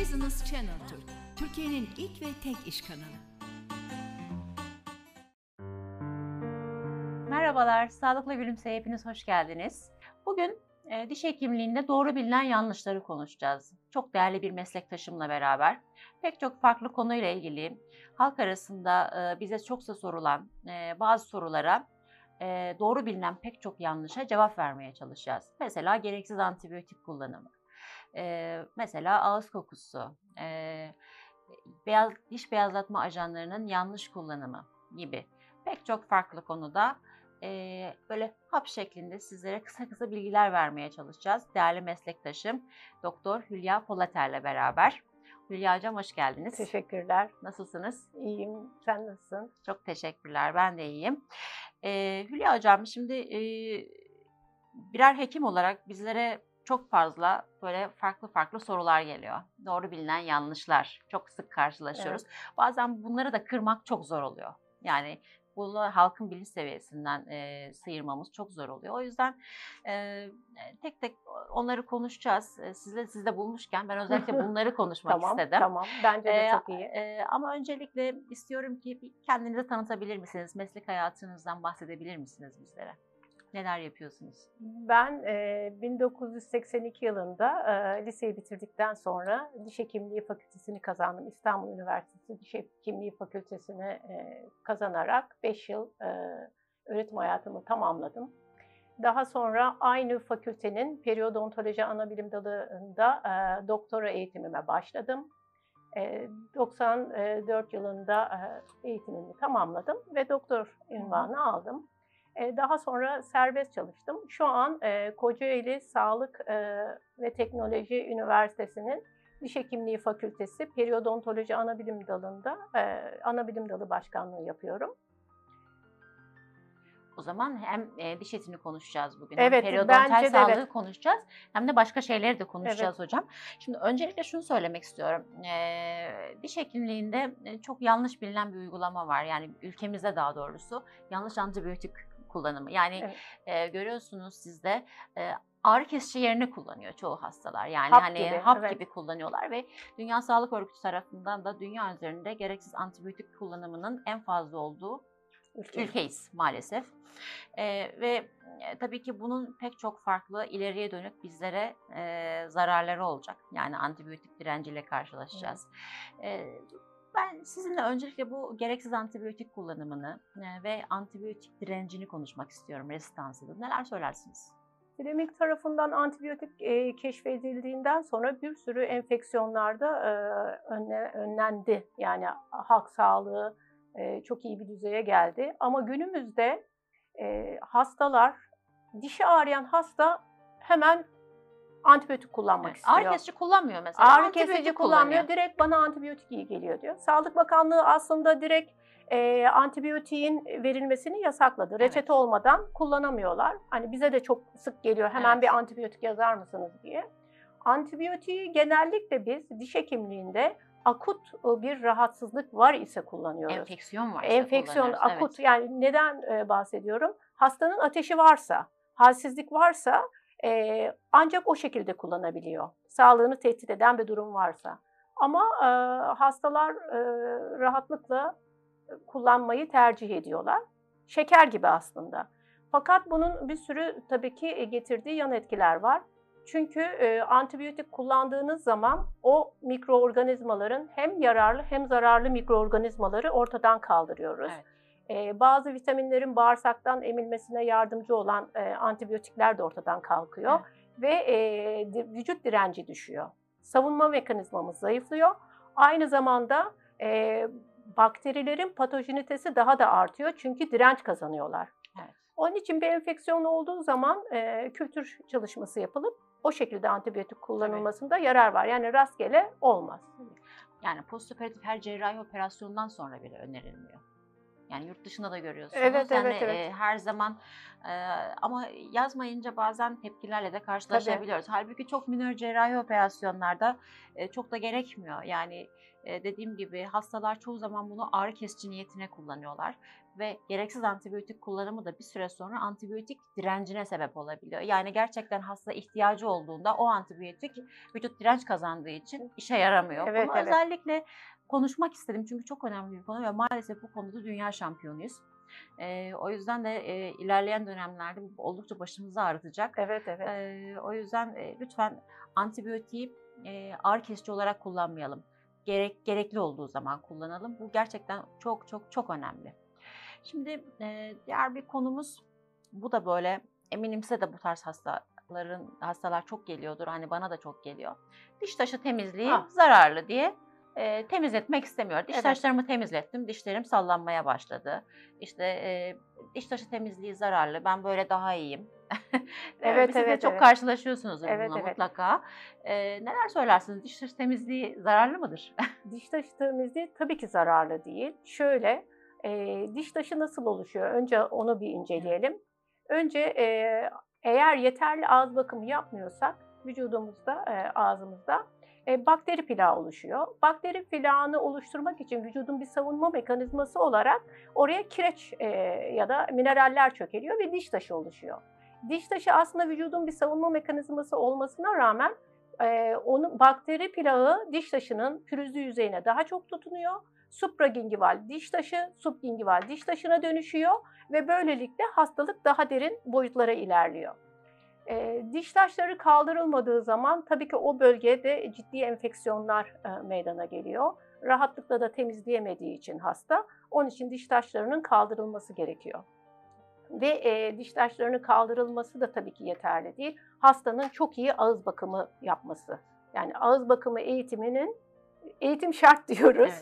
Business Channel Türk, Türkiye'nin ilk ve tek iş kanalı. Merhabalar, Sağlıkla Gülümseye hepiniz hoş geldiniz. Bugün e, diş hekimliğinde doğru bilinen yanlışları konuşacağız. Çok değerli bir meslektaşımla beraber. Pek çok farklı konuyla ilgili halk arasında e, bize çoksa sorulan e, bazı sorulara e, doğru bilinen pek çok yanlışa cevap vermeye çalışacağız. Mesela gereksiz antibiyotik kullanımı, e, mesela ağız kokusu, e, beyaz diş beyazlatma ajanlarının yanlış kullanımı gibi pek çok farklı konuda e, böyle hap şeklinde sizlere kısa kısa bilgiler vermeye çalışacağız. Değerli meslektaşım Doktor Hülya Polater'le beraber. Hülya Hocam hoş geldiniz. Teşekkürler. Nasılsınız? İyiyim. Sen nasılsın? Çok teşekkürler. Ben de iyiyim. Ee, Hülya Hocam şimdi e, birer hekim olarak bizlere çok fazla böyle farklı farklı sorular geliyor. Doğru bilinen yanlışlar çok sık karşılaşıyoruz. Bazen bunları da kırmak çok zor oluyor. Yani bunu halkın bilinç seviyesinden e, sıyırmamız çok zor oluyor. O yüzden e, tek tek onları konuşacağız. E, sizle sizde bulmuşken ben özellikle bunları konuşmak tamam, istedim. Tamam, bence de çok iyi. e, ama öncelikle istiyorum ki kendinizi tanıtabilir misiniz? Meslek hayatınızdan bahsedebilir misiniz bizlere? Neler yapıyorsunuz? Ben e, 1982 yılında e, liseyi bitirdikten sonra diş hekimliği fakültesini kazandım. İstanbul Üniversitesi Diş Hekimliği Fakültesini e, kazanarak 5 yıl e, öğretim hayatımı tamamladım. Daha sonra aynı fakültenin periyodontoloji anabilim dalında e, doktora eğitimime başladım. E, 94 yılında eğitimimi tamamladım ve doktor ünvanı aldım. Daha sonra serbest çalıştım. Şu an Kocaeli Sağlık ve Teknoloji Üniversitesi'nin Diş Hekimliği Fakültesi Periyodontoloji Anabilim Dalı'nda Anabilim Dalı Başkanlığı yapıyorum. O zaman hem diş etini konuşacağız bugün, Evet, hem periodontal de sağlığı evet. konuşacağız, hem de başka şeyleri de konuşacağız hocam. Şimdi öncelikle şunu söylemek istiyorum. E, diş hekimliğinde çok yanlış bilinen bir uygulama var. Yani ülkemizde daha doğrusu yanlış antibiyotik kullanımı. Yani Evet. e, görüyorsunuz sizde e, ağrı kesici yerine kullanıyor çoğu hastalar. Yani Hap hani gibi, hap evet. gibi kullanıyorlar ve Dünya Sağlık Örgütü tarafından da dünya üzerinde gereksiz antibiyotik kullanımının en fazla olduğu Ülke. ülkeyiz maalesef. Ee, ve e, tabii ki bunun pek çok farklı ileriye dönük bizlere e, zararları olacak. Yani antibiyotik direnciyle karşılaşacağız. Ee, ben sizinle öncelikle bu gereksiz antibiyotik kullanımını e, ve antibiyotik direncini konuşmak istiyorum resistansını. Neler söylersiniz? Epidemik tarafından antibiyotik e, keşfedildiğinden sonra bir sürü enfeksiyonlarda e, önle- önlendi. Yani halk sağlığı e, çok iyi bir düzeye geldi. Ama günümüzde e, hastalar, dişi ağrıyan hasta hemen antibiyotik kullanmak Evet, istiyor. Ağrı kesici kullanmıyor mesela. Ağrı kesici kullanıyor. kullanmıyor. Direkt bana antibiyotik iyi geliyor diyor. Sağlık Bakanlığı aslında direkt e, antibiyotiğin verilmesini yasakladı. Reçete Evet. olmadan kullanamıyorlar. Hani bize de çok sık geliyor. Hemen Evet. bir antibiyotik yazar mısınız diye. Antibiyotiği genellikle biz diş hekimliğinde akut bir rahatsızlık var ise kullanıyoruz. Enfeksiyon var. Enfeksiyon akut yani neden bahsediyorum? Hastanın ateşi varsa, halsizlik varsa e, ancak o şekilde kullanabiliyor. Sağlığını tehdit eden bir durum varsa. Ama e, hastalar e, rahatlıkla kullanmayı tercih ediyorlar. Şeker gibi aslında. Fakat bunun bir sürü tabii ki getirdiği yan etkiler var. Çünkü e, antibiyotik kullandığınız zaman o mikroorganizmaların hem yararlı hem zararlı mikroorganizmaları ortadan kaldırıyoruz. Evet. E, bazı vitaminlerin bağırsaktan emilmesine yardımcı olan e, antibiyotikler de ortadan kalkıyor ve e, di- vücut direnci düşüyor. Savunma mekanizmamız zayıflıyor. Aynı zamanda e, bakterilerin patojenitesi daha da artıyor çünkü direnç kazanıyorlar. Evet. Onun için bir enfeksiyon olduğu zaman e, kültür çalışması yapılıp o şekilde antibiyotik kullanılmasında yarar var. Yani rastgele olmaz. Yani postoperatif her cerrahi operasyondan sonra bile önerilmiyor. Yani yurt dışında da görüyorsunuz. Evet, yani evet, evet. e, her zaman e, ama yazmayınca bazen tepkilerle de karşılaşabiliyoruz. Halbuki çok minör cerrahi operasyonlarda e, çok da gerekmiyor. Yani e, dediğim gibi hastalar çoğu zaman bunu ağrı kesici niyetine kullanıyorlar ve gereksiz antibiyotik kullanımı da bir süre sonra antibiyotik direncine sebep olabiliyor. Yani gerçekten hasta ihtiyacı olduğunda o antibiyotik vücut direnç kazandığı için işe yaramıyor. Evet, Bunu evet. özellikle konuşmak istedim çünkü çok önemli bir konu ve maalesef bu konuda dünya şampiyonuyuz. Ee, o yüzden de e, ilerleyen dönemlerde bu oldukça başımızı ağrıtacak. Evet evet. Ee, o yüzden e, lütfen antibiyotiği e, ağrı kesici olarak kullanmayalım. Gerek gerekli olduğu zaman kullanalım. Bu gerçekten çok çok çok önemli. Şimdi e, diğer bir konumuz bu da böyle eminim size de bu tarz hastaların hastalar çok geliyordur. Hani bana da çok geliyor. Diş taşı temizliği Ah. zararlı diye e, temizletmek istemiyor. Diş Evet. taşlarımı temizlettim. Dişlerim sallanmaya başladı. İşte e, diş taşı temizliği zararlı. Ben böyle daha iyiyim. Evet, Siz de evet, çok evet. karşılaşıyorsunuzdur Evet, bununla evet. mutlaka. E, neler söylersiniz? Diş taşı temizliği zararlı mıdır? Diş taşı temizliği tabii ki zararlı değil. Şöyle, e, diş taşı nasıl oluşuyor? Önce onu bir inceleyelim. Önce e, eğer yeterli ağız bakımı yapmıyorsak vücudumuzda, e, ağzımızda e, bakteri plağı oluşuyor. Bakteri plağını oluşturmak için vücudun bir savunma mekanizması olarak oraya kireç e, ya da mineraller çökeliyor ve diş taşı oluşuyor. Diş taşı aslında vücudun bir savunma mekanizması olmasına rağmen e, onun bakteri plağı diş taşının pürüzlü yüzeyine daha çok tutunuyor. Supragingival diş taşı, subgingival diş taşına dönüşüyor ve böylelikle hastalık daha derin boyutlara ilerliyor. E, diş taşları kaldırılmadığı zaman tabii ki o bölgede ciddi enfeksiyonlar e, meydana geliyor. Rahatlıkla da temizleyemediği için hasta, onun için diş taşlarının kaldırılması gerekiyor. Ve e, diş taşlarının kaldırılması da tabii ki yeterli değil. Hastanın çok iyi ağız bakımı yapması. Yani ağız bakımı eğitiminin eğitim şart diyoruz.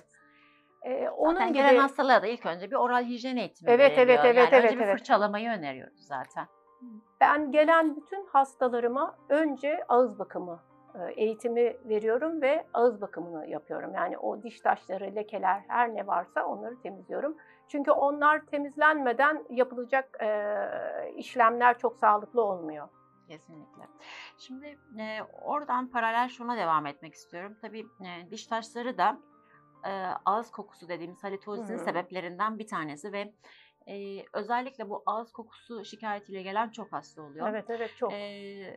Evet. E, onun Zaten gibi gelen hastalığa da ilk önce bir oral hijyen eğitimi Evet, evet, veriliyor. evet, yani evet, önce bir evet. fırçalamayı öneriyoruz zaten. Ben gelen bütün hastalarıma önce ağız bakımı e, eğitimi veriyorum ve ağız bakımını yapıyorum. Yani o diş taşları, lekeler her ne varsa onları temizliyorum. Çünkü onlar temizlenmeden yapılacak e, işlemler çok sağlıklı olmuyor. Kesinlikle. Şimdi e, oradan paralel şuna devam etmek istiyorum. Tabii e, diş taşları da e, ağız kokusu dediğimiz halitozin Hı hı. sebeplerinden bir tanesi ve e, özellikle bu ağız kokusu şikayetiyle gelen çok hasta oluyor. Evet evet çok. E,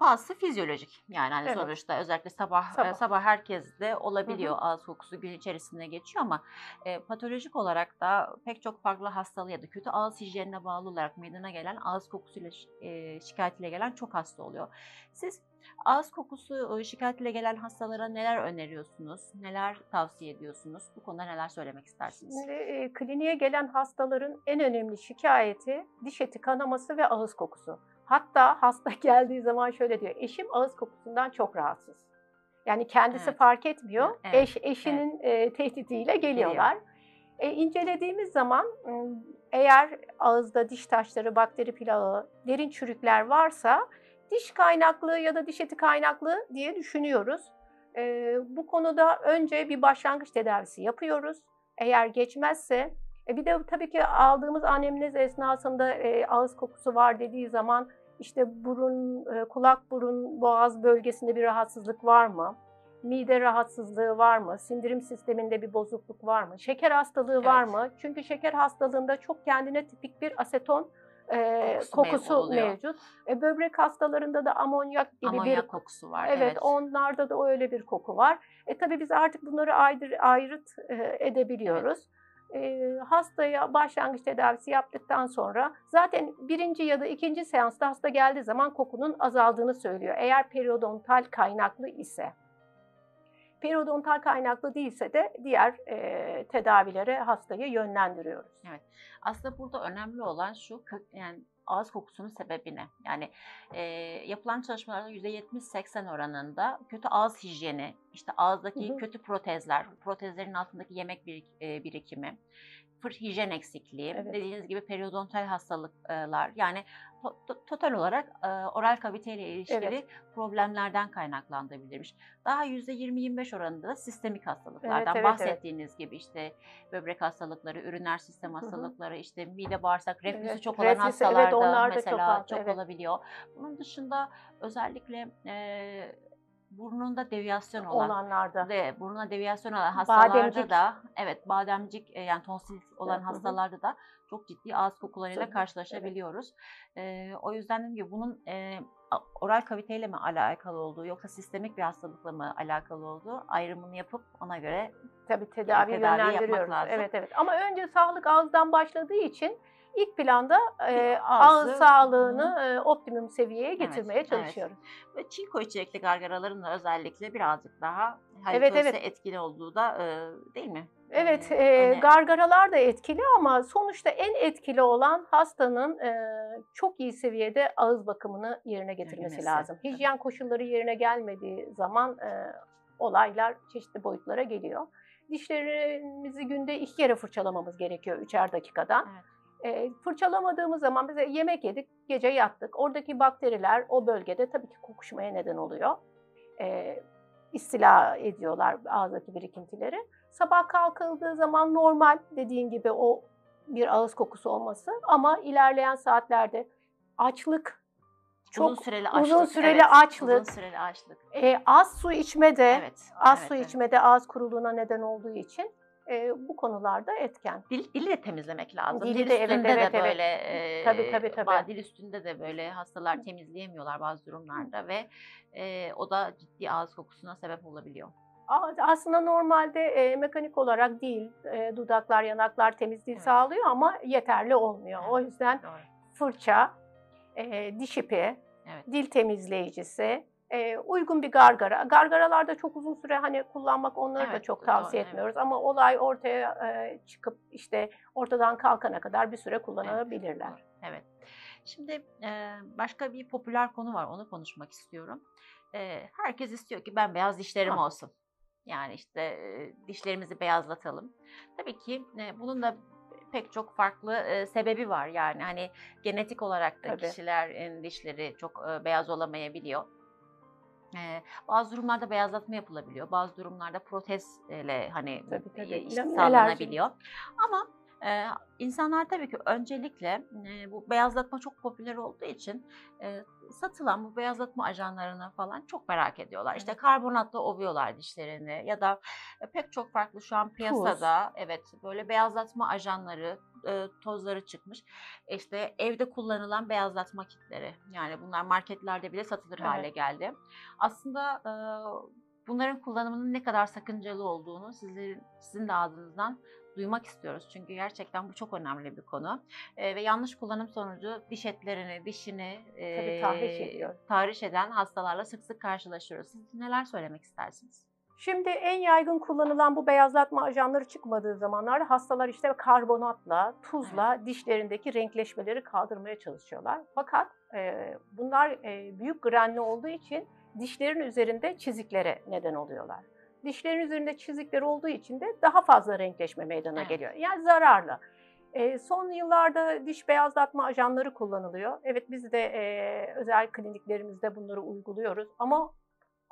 bazısı fizyolojik yani hani Evet. sonuçta özellikle sabah sabah, Sabah. sabah herkeste olabiliyor ağız kokusu gün içerisinde geçiyor ama e, patolojik olarak da pek çok farklı hastalığı ya da kötü ağız hijyenine bağlı olarak meydana gelen ağız kokusuyla şi- e, şikayetiyle gelen çok hasta oluyor. Siz ağız kokusu e, şikayetiyle gelen hastalara neler öneriyorsunuz? Neler tavsiye ediyorsunuz? Bu konuda neler söylemek istersiniz? Şimdi e, kliniğe gelen hastaların en önemli şikayeti diş eti kanaması ve ağız kokusu. Hatta hasta geldiği zaman şöyle diyor, eşim ağız kokusundan çok rahatsız. Yani kendisi Evet. fark etmiyor, Evet, eş eşinin e, tehdidiyle geliyorlar. E, incelediğimiz zaman eğer ağızda diş taşları, bakteri plağı, derin çürükler varsa diş kaynaklı ya da diş eti kaynaklı diye düşünüyoruz. E, bu konuda önce bir başlangıç tedavisi yapıyoruz. Eğer geçmezse, e, bir de tabii ki aldığımız anemnez esnasında e, ağız kokusu var dediği zaman işte burun, e, kulak, burun, boğaz bölgesinde bir rahatsızlık var mı? Mide rahatsızlığı var mı? Sindirim sisteminde bir bozukluk var mı? Şeker hastalığı var Evet. mı? Çünkü şeker hastalığında çok kendine tipik bir aseton e, Kokusu kokusu, oluyor. mevcut. E, böbrek hastalarında da amonyak gibi Amonyak bir kokusu var. Evet, onlarda da öyle bir koku var. E tabii biz artık bunları ayrı, ayrıt e, edebiliyoruz. Hastaya başlangıç tedavisi yaptıktan sonra zaten birinci ya da ikinci seansta hasta geldiği zaman kokunun azaldığını söylüyor. Eğer periodontal kaynaklı ise. Periodontal kaynaklı değilse de diğer e, tedavilere hastayı yönlendiriyoruz. Aslında burada önemli olan şu yani ağız kokusunun sebebi ne? Yani e, yapılan çalışmalarda %70-80 oranında kötü ağız hijyeni, işte ağızdaki Hı hı. kötü protezler, protezlerin altındaki yemek birik- e, birikimi, fır hijyen eksikliği, Evet. dediğiniz gibi periodontal hastalıklar yani to- to- total olarak e, oral kaviteyle ilişkili Evet. problemlerden kaynaklandırılmış. Daha %20-25 oranında da sistemik hastalıklardan evet, evet. bahsettiğiniz gibi işte böbrek hastalıkları, üriner sistem hastalıkları, işte mide bağırsak reflüsü Evet, çok olan reflüsü, evet, hastalarda çok mesela fazla, çok evet. olabiliyor. Bunun dışında özellikle e, burnunda deviyasyon olan olanlarda. ve burnuna deviyasyon olan hastalarda Bademcik. da evet bademcik e, yani tonsil olan hı. hastalarda da çok ciddi ağız kokularıyla karşılaşabiliyoruz. E, o yüzden dediğim gibi bunun e, oral kaviteyle mi alakalı olduğu yoksa sistemik bir hastalıkla mı alakalı olduğu ayrımını yapıp ona göre Tabii tedavi tedavi yönlendiriyoruz. lazım. Evet evet. Ama önce sağlık ağızdan başladığı için ilk planda e, ağız sağlığını e, optimum seviyeye getirmeye evet. çalışıyoruz. ve çinko içerikli gargaraların da özellikle birazcık daha Evet, evet. etkili olduğu da e, değil mi? Evet, E, gargaralar da etkili ama sonuçta en etkili olan hastanın e, çok iyi seviyede ağız bakımını yerine getirmesi Gelmesi, lazım. Hijyen koşulları yerine gelmediği zaman e, olaylar çeşitli boyutlara geliyor. Dişlerimizi günde iki kere fırçalamamız gerekiyor üçer dakikadan. Evet. E, fırçalamadığımız zaman bize yemek yedik, gece yattık. Oradaki bakteriler o bölgede tabii ki kokuşmaya neden oluyor. E, istila ediyorlar ağızdaki birikintileri. Sabah kalkıldığı zaman normal dediğin gibi o bir ağız kokusu olması ama ilerleyen saatlerde açlık, çok uzun süreli açlık. uzun süreli evet, açlık. Uzun süreli açlık. e, az su içmede, Evet. az evet, su evet. içmede ağız kuruluğuna neden olduğu için e, bu konularda etken. Dil, dili de temizlemek lazım. Dili dil de, evet, üstünde evet, de evet. böyle e, Tabii, tabii, tabii. dil üstünde de böyle hastalar temizleyemiyorlar bazı durumlarda ve e, o da ciddi ağız kokusuna sebep olabiliyor. Aslında normalde e, mekanik olarak dil, e, dudaklar, yanaklar temizliği Evet. sağlıyor ama yeterli olmuyor. O yüzden Doğru. fırça, e, diş ipi, Evet. dil temizleyicisi, e, uygun bir gargara. Gargaralarda çok uzun süre hani kullanmak onları da Evet, çok doğru, tavsiye evet. etmiyoruz ama olay ortaya e, çıkıp işte ortadan kalkana kadar bir süre kullanabilirler. Doğru, Evet. Şimdi e, başka bir popüler konu var. Onu konuşmak istiyorum. E, herkes istiyor ki ben beyaz dişlerim Ha. olsun. Yani işte e, dişlerimizi beyazlatalım. Tabii ki e, bunun da pek çok farklı e, sebebi var. Yani hani genetik olarak da Tabii. kişilerin dişleri çok e, beyaz olamayabiliyor. E, bazı durumlarda beyazlatma yapılabiliyor. Bazı durumlarda protezle hani Tabii, tabii. sağlanabiliyor. Ama e, insanlar tabii ki öncelikle e, bu beyazlatma çok popüler olduğu için e, satılan bu beyazlatma ajanlarını falan çok merak ediyorlar. İşte karbonatla ovuyorlar dişlerini ya da pek çok farklı şu an piyasada evet böyle beyazlatma ajanları e, tozları çıkmış. İşte evde kullanılan beyazlatma kitleri. Yani bunlar marketlerde bile satılır Evet. hale geldi. Aslında e, bunların kullanımının ne kadar sakıncalı olduğunu sizlerin sizin de ağzınızdan duymak istiyoruz. Çünkü gerçekten bu çok önemli bir konu. E, ve yanlış kullanım sonucu diş etlerini, dişini Tabii tahriş ediyor. tahriş eden hastalarla sık sık karşılaşıyoruz. Siz neler söylemek istersiniz? Şimdi en yaygın kullanılan bu beyazlatma ajanları çıkmadığı zamanlarda hastalar işte karbonatla, tuzla dişlerindeki renkleşmeleri kaldırmaya çalışıyorlar. Fakat e, bunlar e, büyük granli olduğu için dişlerin üzerinde çiziklere neden oluyorlar. Dişlerin üzerinde çizikler olduğu için de daha fazla renkleşme meydana Evet. geliyor. Yani zararlı. E, son yıllarda diş beyazlatma ajanları kullanılıyor. Evet biz de e, özel kliniklerimizde bunları uyguluyoruz ama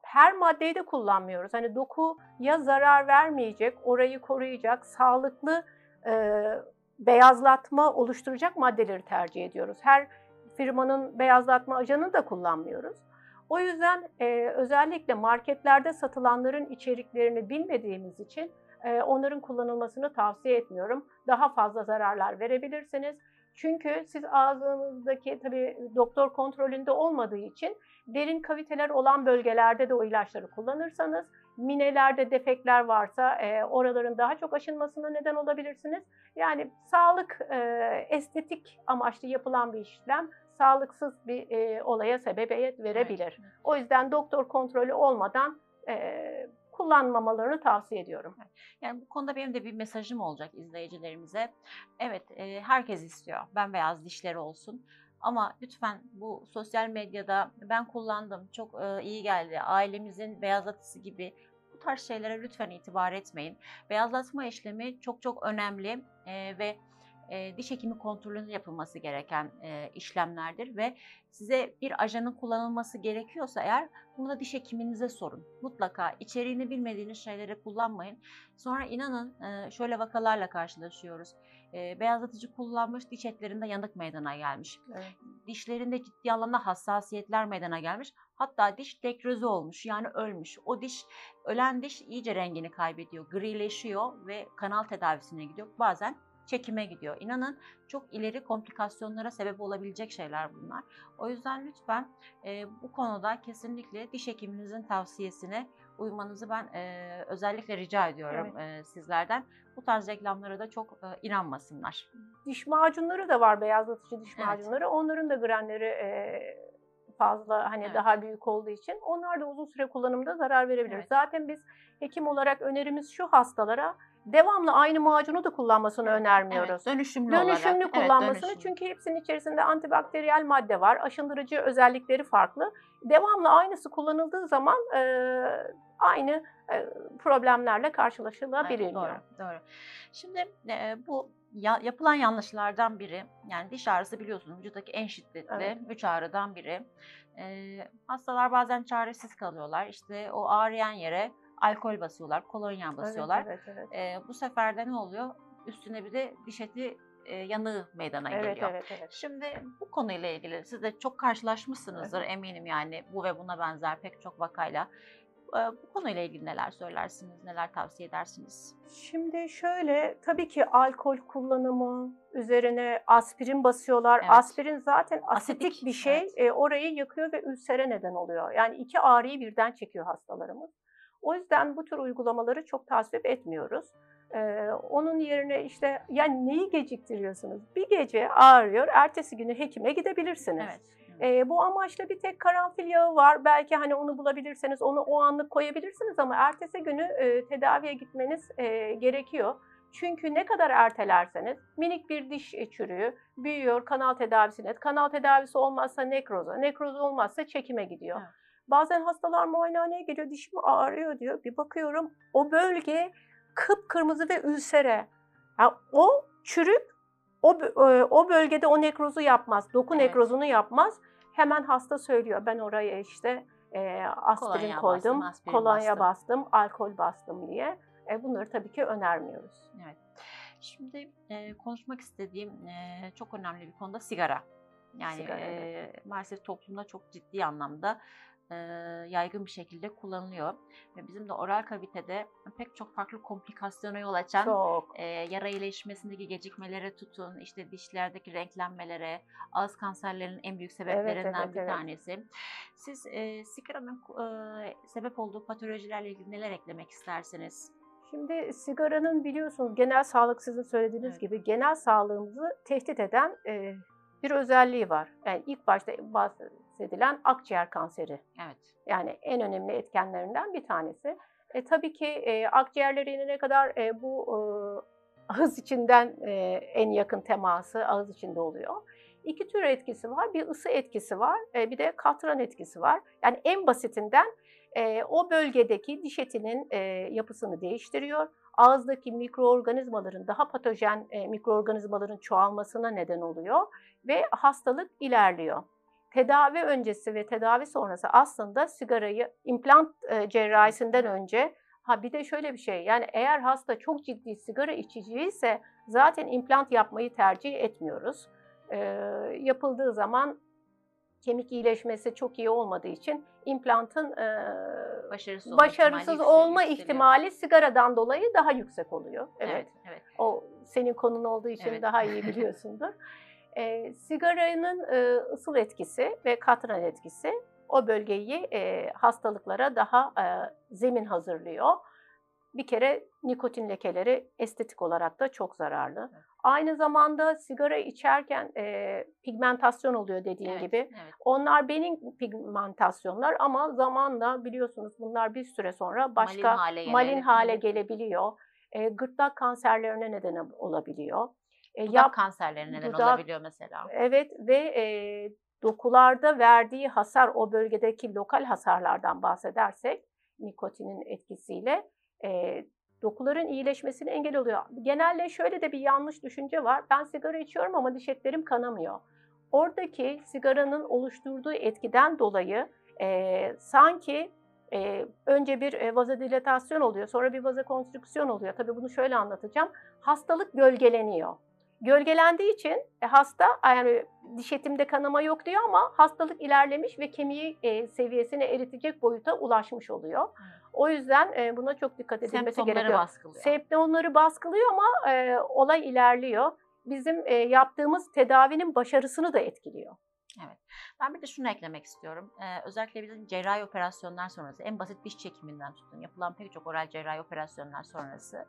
her maddeyi de kullanmıyoruz. Hani dokuya zarar vermeyecek, orayı koruyacak, sağlıklı e, beyazlatma oluşturacak maddeleri tercih ediyoruz. Her firmanın beyazlatma ajanını da kullanmıyoruz. O yüzden e, özellikle marketlerde satılanların içeriklerini bilmediğimiz için e, onların kullanılmasını tavsiye etmiyorum. Daha fazla zararlar verebilirsiniz. Çünkü siz ağzınızdaki tabii doktor kontrolünde olmadığı için derin kaviteler olan bölgelerde de o ilaçları kullanırsanız minelerde defekler varsa e, oraların daha çok aşınmasına neden olabilirsiniz. Yani sağlık e, estetik amaçlı yapılan bir işlem sağlıksız bir e, olaya sebebiyet verebilir. Evet. O yüzden doktor kontrolü olmadan e, kullanmamalarını tavsiye ediyorum. Yani bu konuda benim de bir mesajım olacak izleyicilerimize. Evet, e, herkes istiyor. Ben beyaz dişleri olsun. Ama lütfen bu sosyal medyada ben kullandım, çok e, iyi geldi, ailemizin beyazlatıcısı gibi bu tarz şeylere lütfen itibar etmeyin. Beyazlatma işlemi çok çok önemli e, ve e, diş hekimi kontrolünün yapılması gereken e, işlemlerdir ve size bir ajanın kullanılması gerekiyorsa eğer bunu da diş hekiminize sorun. Mutlaka içeriğini bilmediğiniz şeyleri kullanmayın. Sonra inanın e, şöyle vakalarla karşılaşıyoruz. E, beyazlatıcı kullanmış diş etlerinde yanık meydana gelmiş. Evet. Dişlerinde ciddi anlamda hassasiyetler meydana gelmiş. Hatta diş dekroze olmuş yani ölmüş. O diş ölen diş iyice rengini kaybediyor, grileşiyor ve kanal tedavisine gidiyor. Bazen çekime gidiyor. İnanın çok ileri komplikasyonlara sebep olabilecek şeyler bunlar. O yüzden lütfen e, bu konuda kesinlikle diş hekiminizin tavsiyesine uymanızı ben e, özellikle rica ediyorum e, sizlerden. Bu tarz reklamlara da çok e, inanmasınlar. Diş macunları da var, beyazlatıcı diş Evet. macunları. Onların da grenleri e, fazla hani Evet. daha büyük olduğu için onlar da uzun süre kullanımda zarar verebilir. Evet. Zaten biz hekim olarak önerimiz şu hastalara devamlı aynı macunu da kullanmasını önermiyoruz. Evet, dönüşümlü, olarak. Dönüşümlü Evet, kullanmasını dönüşümlü. çünkü hepsinin içerisinde antibakteriyel madde var. Aşındırıcı özellikleri farklı. Devamlı aynısı kullanıldığı zaman e, aynı e, problemlerle karşılaşılabiliyor. Evet, doğru, doğru. Şimdi e, bu ya- yapılan yanlışlardan biri, yani diş ağrısı biliyorsunuz vücuttaki en şiddetli Evet. üç ağrıdan biri. E, hastalar bazen çaresiz kalıyorlar. İşte o ağrıyan yere alkol basıyorlar, kolonya Evet, basıyorlar. Evet, evet. E, bu sefer de ne oluyor? Üstüne bir de diş eti e, yanığı meydana Evet, geliyor. evet, evet. Şimdi bu konuyla ilgili siz de çok karşılaşmışsınızdır eminim yani bu ve buna benzer pek çok vakayla. E, bu konuyla ilgili neler söylersiniz, neler tavsiye edersiniz? Şimdi şöyle tabii ki alkol kullanımı üzerine aspirin basıyorlar. Evet. Aspirin zaten asitik, Asitik, bir şey. evet. E, orayı yakıyor ve ülsere neden oluyor. Yani iki ağrıyı birden çekiyor hastalarımız. O yüzden bu tür uygulamaları çok tasvip etmiyoruz. E, onun yerine işte yani neyi geciktiriyorsunuz? Bir gece ağrıyor, ertesi günü hekime gidebilirsiniz. Evet. E, bu amaçla bir tek karanfil yağı var. Belki hani onu bulabilirseniz onu o anlık koyabilirsiniz ama ertesi günü e, tedaviye gitmeniz e, gerekiyor. Çünkü ne kadar ertelerseniz minik bir diş çürüğü büyüyor kanal tedavisine. Kanal tedavisi olmazsa nekroza, nekroz olmazsa çekime gidiyor. Evet. Bazen hastalar muayenehaneye geliyor dişim ağrıyor diyor. Bir bakıyorum o bölge kıpkırmızı ve ülsere. Ya o çürük o, e, o bölgede o nekrozu yapmaz. Doku Evet. nekrozunu yapmaz. Hemen hasta söylüyor. Ben oraya işte e, aspirin Kolonya koydum, bastım, aspirin kolonya bastım." bastım, alkol bastım diye. E, bunları tabii ki önermiyoruz. Evet. Şimdi e, konuşmak istediğim e, çok önemli bir konuda sigara. Yani Sigara, e, maalesef toplumda çok ciddi anlamda e, yaygın bir şekilde kullanılıyor. Ve bizim de oral kavitede pek çok farklı komplikasyona yol açan Çok. e, yara iyileşmesindeki gecikmelere tutun, işte dişlerdeki renklenmelere, ağız kanserlerinin en büyük sebeplerinden evet, bir evet. tanesi. Siz e, sigaranın e, sebep olduğu patolojilerle ilgili neler eklemek istersiniz? Şimdi sigaranın biliyorsunuz genel sağlık sizin söylediğiniz Evet. gibi genel sağlığımızı tehdit eden e, bir özelliği var. Yani ilk başta bahsedilen akciğer kanseri. Evet. Yani en önemli etkenlerinden bir tanesi. E, tabii ki e, akciğerlere inene kadar e, bu e, ağız içinden e, en yakın teması ağız içinde oluyor. İki tür etkisi var. Bir ısı etkisi var, e, bir de katran etkisi var. Yani en basitinden e, o bölgedeki diş etinin e, yapısını değiştiriyor. Ağızdaki mikroorganizmaların, daha patojen e, mikroorganizmaların çoğalmasına neden oluyor ve hastalık ilerliyor tedavi öncesi ve tedavi sonrası aslında sigarayı implant e, cerrahisinden önce ha bir de şöyle bir şey yani eğer hasta çok ciddi sigara içiciyse zaten implant yapmayı tercih etmiyoruz. E, yapıldığı zaman kemik iyileşmesi çok iyi olmadığı için implantın e, Başarısız olma başarısız ihtimali olma yükseliyor. ihtimali sigaradan dolayı daha yüksek oluyor. Evet. Evet, evet. O senin konun olduğu için Evet. daha iyi biliyorsundur. E, sigaranın e, ısıl etkisi ve katran etkisi o bölgeyi e, hastalıklara daha e, zemin hazırlıyor. Bir kere nikotin lekeleri estetik olarak da çok zararlı. Evet. Aynı zamanda sigara içerken e, pigmentasyon oluyor dediğin evet, gibi. Evet. Onlar benim pigmentasyonlar ama zamanla biliyorsunuz bunlar bir süre sonra başka Malin malin hale hale, gelebilir. gelebiliyor. E, gırtlak kanserlerine neden olabiliyor. E, Dudak yap- kanserleri neden dudak- olabiliyor mesela. Evet ve e, dokularda verdiği hasar o bölgedeki lokal hasarlardan bahsedersek nikotinin etkisiyle e, dokuların iyileşmesine engel oluyor. Genelde şöyle de bir yanlış düşünce var. Ben sigara içiyorum ama diş etlerim kanamıyor. Oradaki sigaranın oluşturduğu etkiden dolayı e, sanki e, önce bir e, vazodilatasyon oluyor, sonra bir vazokonstrüksiyon oluyor. Tabii bunu şöyle anlatacağım. Hastalık gölgeleniyor. Gölgelendiği için e, hasta yani diş etimde kanama yok diyor ama hastalık ilerlemiş ve kemiği e, seviyesine eritecek boyuta ulaşmış oluyor. O yüzden e, buna çok dikkat edilmesi Semptomları gerekiyor. baskılıyor. Semptomları baskılıyor ama e, olay ilerliyor. Bizim e, yaptığımız tedavinin başarısını da etkiliyor. Ben bir de şunu eklemek istiyorum. Ee, özellikle bizim cerrahi operasyonlar sonrası, en basit diş çekiminden tutun, yapılan pek çok oral cerrahi operasyonlar sonrası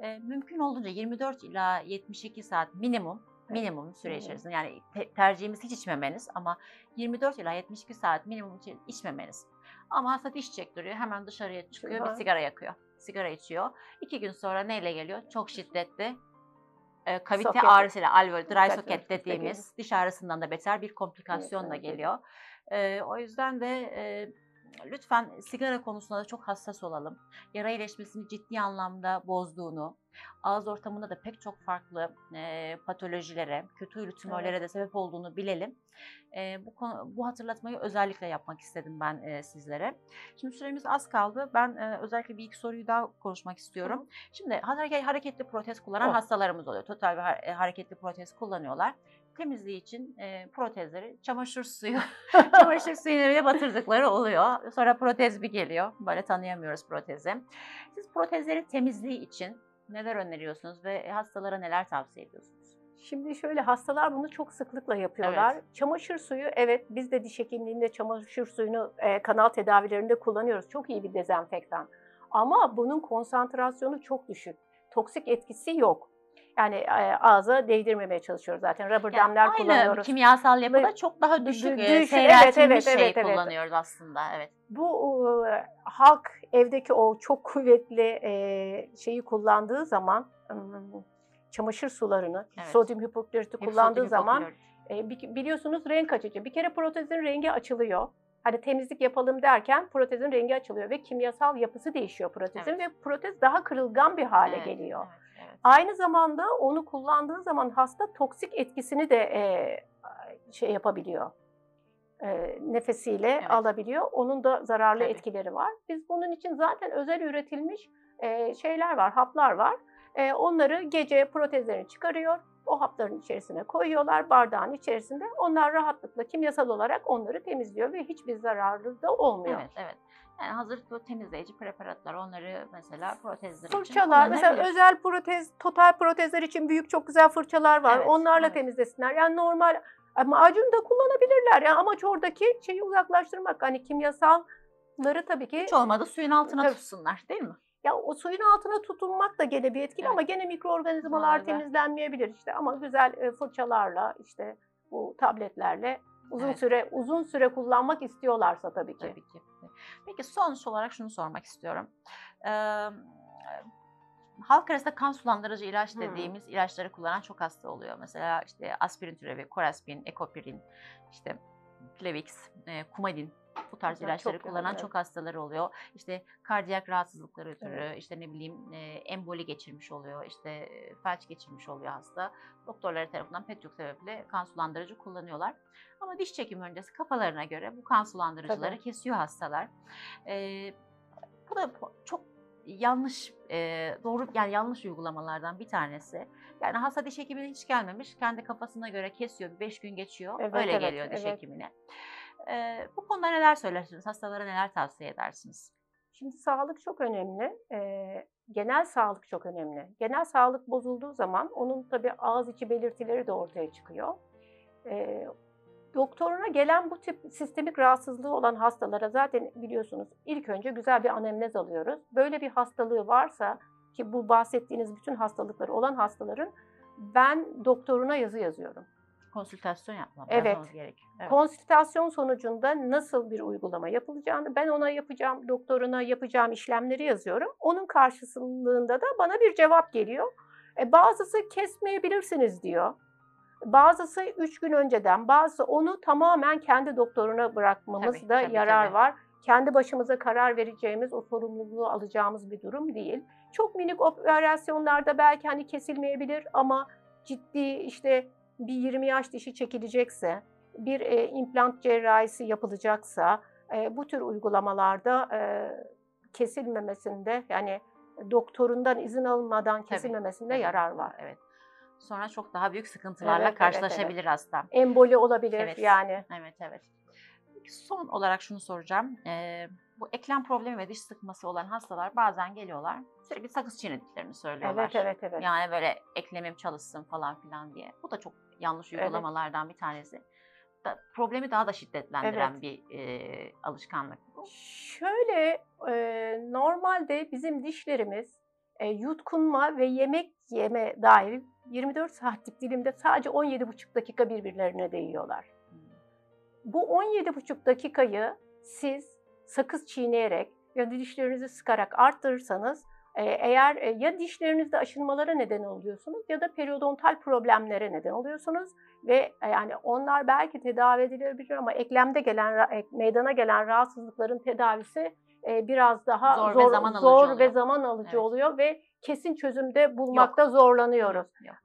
e, mümkün olduğunca 24 ila 72 saat minimum minimum süre içerisinde yani te- tercihimiz hiç içmemeniz ama 24 ila 72 saat minimum için içmemeniz. Ama hasta diş çektiriyor hemen dışarıya çıkıyor bir sigara yakıyor. Sigara içiyor. İki gün sonra neyle geliyor? Çok şiddetli e, kavite Soket. ağrısıyla alveol, dry socket dediğimiz diş ağrısından da beter bir komplikasyonla geliyor. E, o yüzden de e, lütfen sigara konusunda da çok hassas olalım. Yara iyileşmesini ciddi anlamda bozduğunu, ağız ortamında da pek çok farklı e, patolojilere, kötü huylu tümörlere de sebep olduğunu bilelim. E, bu konu, bu hatırlatmayı özellikle yapmak istedim ben e, sizlere. Şimdi süremiz az kaldı. Ben e, özellikle bir iki soruyu daha konuşmak istiyorum. Şimdi hareke- hareketli protez kullanan Oh. hastalarımız oluyor. Total har- e, hareketli protez kullanıyorlar. Temizliği için e, protezleri çamaşır suyu, çamaşır suyuna batırdıkları oluyor. Sonra protez bir geliyor. Böyle tanıyamıyoruz protezi. Siz protezlerin temizliği için neler öneriyorsunuz ve hastalara neler tavsiye ediyorsunuz? Şimdi şöyle hastalar bunu çok sıklıkla yapıyorlar. Çamaşır suyu evet biz de diş hekimliğinde çamaşır suyunu e, kanal tedavilerinde kullanıyoruz. Çok iyi bir dezenfektan. Ama bunun konsantrasyonu çok düşük. Toksik etkisi yok. Yani e, ağza değdirmemeye çalışıyoruz zaten. Rubber Yani damler aynı kullanıyoruz. kimyasal yapıda çok daha düşük, Düşük, e, evet, seyreltilmiş evet, şey evet, evet. kullanıyoruz aslında. Evet. Bu e, halk evdeki o çok kuvvetli e, şeyi kullandığı zaman çamaşır sularını, Evet. sodyum hipokloriti kullandığı sodyum zaman hipoklorit. e, bi- biliyorsunuz renk açıcı. Bir kere protezin rengi açılıyor. Hani temizlik yapalım derken protezin rengi açılıyor ve kimyasal yapısı değişiyor protezin Evet. ve protez daha kırılgan bir hale Evet, geliyor. Evet, evet. Aynı zamanda onu kullandığı zaman hasta toksik etkisini de e, şey yapabiliyor. E, nefesiyle Evet. alabiliyor. Onun da zararlı Tabii. etkileri var. Biz bunun için zaten özel üretilmiş e, şeyler var, haplar var. E, onları gece protezlerini çıkarıyor. O hapların içerisine koyuyorlar bardağın içerisinde. Onlar rahatlıkla kimyasal olarak onları temizliyor ve hiçbir zararlı da olmuyor. Evet, evet. Yani hazır temizleyici preparatlar onları mesela protezler için Fırçalar, mesela özel protez, total protezler için büyük çok güzel fırçalar var. Evet, Onlarla evet. temizlesinler. Yani normal macun da kullanabilirler. Yani amaç oradaki şeyi uzaklaştırmak. Hani kimyasalları tabii ki Hiç olmadı suyun altına Tabii. tutsunlar değil mi? Ya o suyun altına tutunmak da gene bir etkili Evet. ama gene mikroorganizmalar Vay temizlenmeyebilir işte ama güzel e, fırçalarla işte bu tabletlerle uzun Evet. süre uzun süre kullanmak istiyorlarsa tabii ki. Tabii ki. Peki sonuç olarak şunu sormak istiyorum. Ee, halk arasında kan sulandırıcı ilaç Hmm. dediğimiz ilaçları kullanan çok hasta oluyor. Mesela işte aspirin türevi, koraspin, ekopirin, işte Plavix, e, kumadin bu tarz Bunlar ilaçları çok kullanan evet. çok hastaları oluyor. İşte kardiyak rahatsızlıkları ötürü, Evet. işte ne bileyim e, emboli geçirmiş oluyor, işte e, felç geçirmiş oluyor hasta. Doktorları tarafından pek çok sebeple kan sulandırıcı kullanıyorlar. Ama diş çekimi öncesi kafalarına göre bu kan sulandırıcıları Tabii. kesiyor hastalar. Ee, bu da çok yanlış, e, doğru yani yanlış uygulamalardan bir tanesi. Yani hasta diş hekimine hiç gelmemiş, kendi kafasına göre kesiyor, 5 gün geçiyor, Evet, öyle evet, geliyor diş evet. hekimine. Ee, bu konuda neler söylersiniz, hastalara neler tavsiye edersiniz? Şimdi sağlık çok önemli. Ee, genel sağlık çok önemli. Genel sağlık bozulduğu zaman onun tabii ağız içi belirtileri de ortaya çıkıyor. Ee, doktoruna gelen bu tip sistemik rahatsızlığı olan hastalara zaten biliyorsunuz ilk önce güzel bir anemnez alıyoruz. Böyle bir hastalığı varsa ki bu bahsettiğiniz bütün hastalıkları olan hastaların ben doktoruna yazı yazıyorum. Konsültasyon yapmam Evet. gerekiyor. Evet. Konsültasyon sonucunda nasıl bir uygulama yapılacağını ben ona yapacağım, doktoruna yapacağım işlemleri yazıyorum. Onun karşılığında da bana bir cevap geliyor. E, bazısı kesmeyebilirsiniz diyor. Bazısı 3 gün önceden, bazısı onu tamamen kendi doktoruna bırakmamız Tabii, da tabii, yarar tabii. var. kendi başımıza karar vereceğimiz, o sorumluluğu alacağımız bir durum değil. Çok minik operasyonlarda belki hani kesilmeyebilir ama ciddi işte bir 20 yaş dişi çekilecekse, bir e, implant cerrahisi yapılacaksa e, bu tür uygulamalarda e, kesilmemesinde yani doktorundan izin alınmadan kesilmemesinde Tabii. yarar var. Evet. Sonra çok daha büyük sıkıntılarla Evet, evet, karşılaşabilir hasta. Emboli olabilir Evet. yani. Evet evet. Son olarak şunu soracağım. Ee, bu eklem problemi ve diş sıkması olan hastalar bazen geliyorlar. Sürekli sakız çiğnediklerini söylüyorlar. Evet evet evet. Yani böyle eklemim çalışsın falan filan diye. Bu da çok yanlış Evet. uygulamalardan bir tanesi. Da, problemi daha da şiddetlendiren Evet. bir e, alışkanlık bu. Şöyle e, normalde bizim dişlerimiz e, yutkunma ve yemek yeme dair 24 saatlik dilimde sadece 17,5 dakika birbirlerine değiyorlar. Hmm. Bu 17,5 dakikayı siz sakız çiğneyerek ya da dişlerinizi sıkarak arttırırsanız e, eğer e, ya dişlerinizde aşınmalara neden oluyorsunuz ya da periodontal problemlere neden oluyorsunuz ve e, yani onlar belki tedavi edilebilir ama eklemde gelen meydana gelen rahatsızlıkların tedavisi biraz daha Zor zor ve zaman alıcı zor ve oluyor. zaman alıcı Evet. oluyor ve kesin çözümde bulmakta zorlanıyoruz. Yok.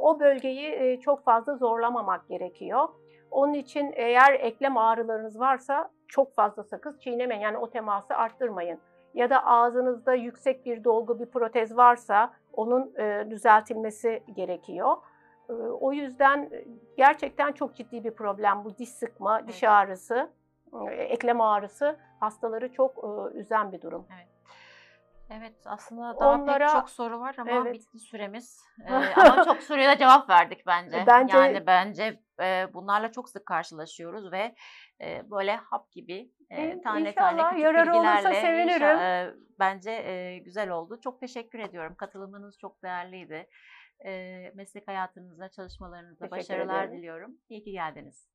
O bölgeyi çok fazla zorlamamak gerekiyor. Onun için eğer eklem ağrılarınız varsa çok fazla sakız çiğnemeyin. Yani o teması arttırmayın. Ya da ağzınızda yüksek bir dolgu bir protez varsa onun e, düzeltilmesi gerekiyor. E, o yüzden e, gerçekten çok ciddi bir problem bu diş sıkma, diş Evet. ağrısı, e, eklem ağrısı hastaları çok e, üzen bir durum. Evet aslında daha Onlara- pek çok soru var ama Evet. bitti süremiz. Ee, ama çok sürede cevap verdik bence. Bence- Yani bence e, bunlarla çok sık karşılaşıyoruz ve e, böyle hap gibi e, tane inşallah tane küçük yararı olursa bilgilerle sevinirim. inşa- e, bence e, güzel oldu. Çok teşekkür ediyorum. Katılımınız çok değerliydi. E, meslek hayatınızda, çalışmalarınızda Teşekkür başarılar ederim. diliyorum. İyi ki geldiniz.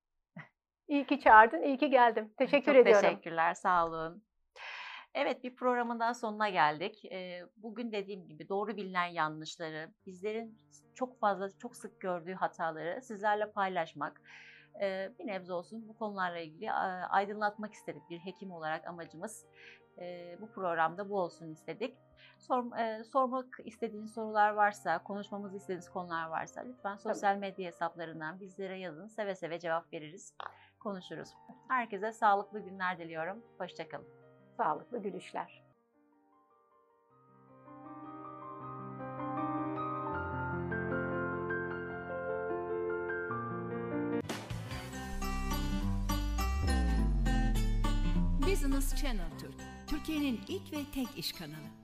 İyi ki çağırdın, iyi ki geldim. Teşekkür Çok ediyorum. teşekkürler, sağ olun. Evet, bir programın daha sonuna geldik. Bugün dediğim gibi doğru bilinen yanlışları, bizlerin çok fazla, çok sık gördüğü hataları sizlerle paylaşmak, bir nebze olsun bu konularla ilgili aydınlatmak istedik bir hekim olarak amacımız. Bu programda bu olsun istedik. Sor- e, Sormak istediğiniz sorular varsa, konuşmamızı istediğiniz konular varsa lütfen sosyal medya hesaplarından bizlere yazın. Seve seve cevap veririz, konuşuruz. Herkese sağlıklı günler diliyorum. Hoşçakalın. Sağlıklı gülüşler. Business Channel Türk, Türkiye'nin ilk ve tek iş kanalı.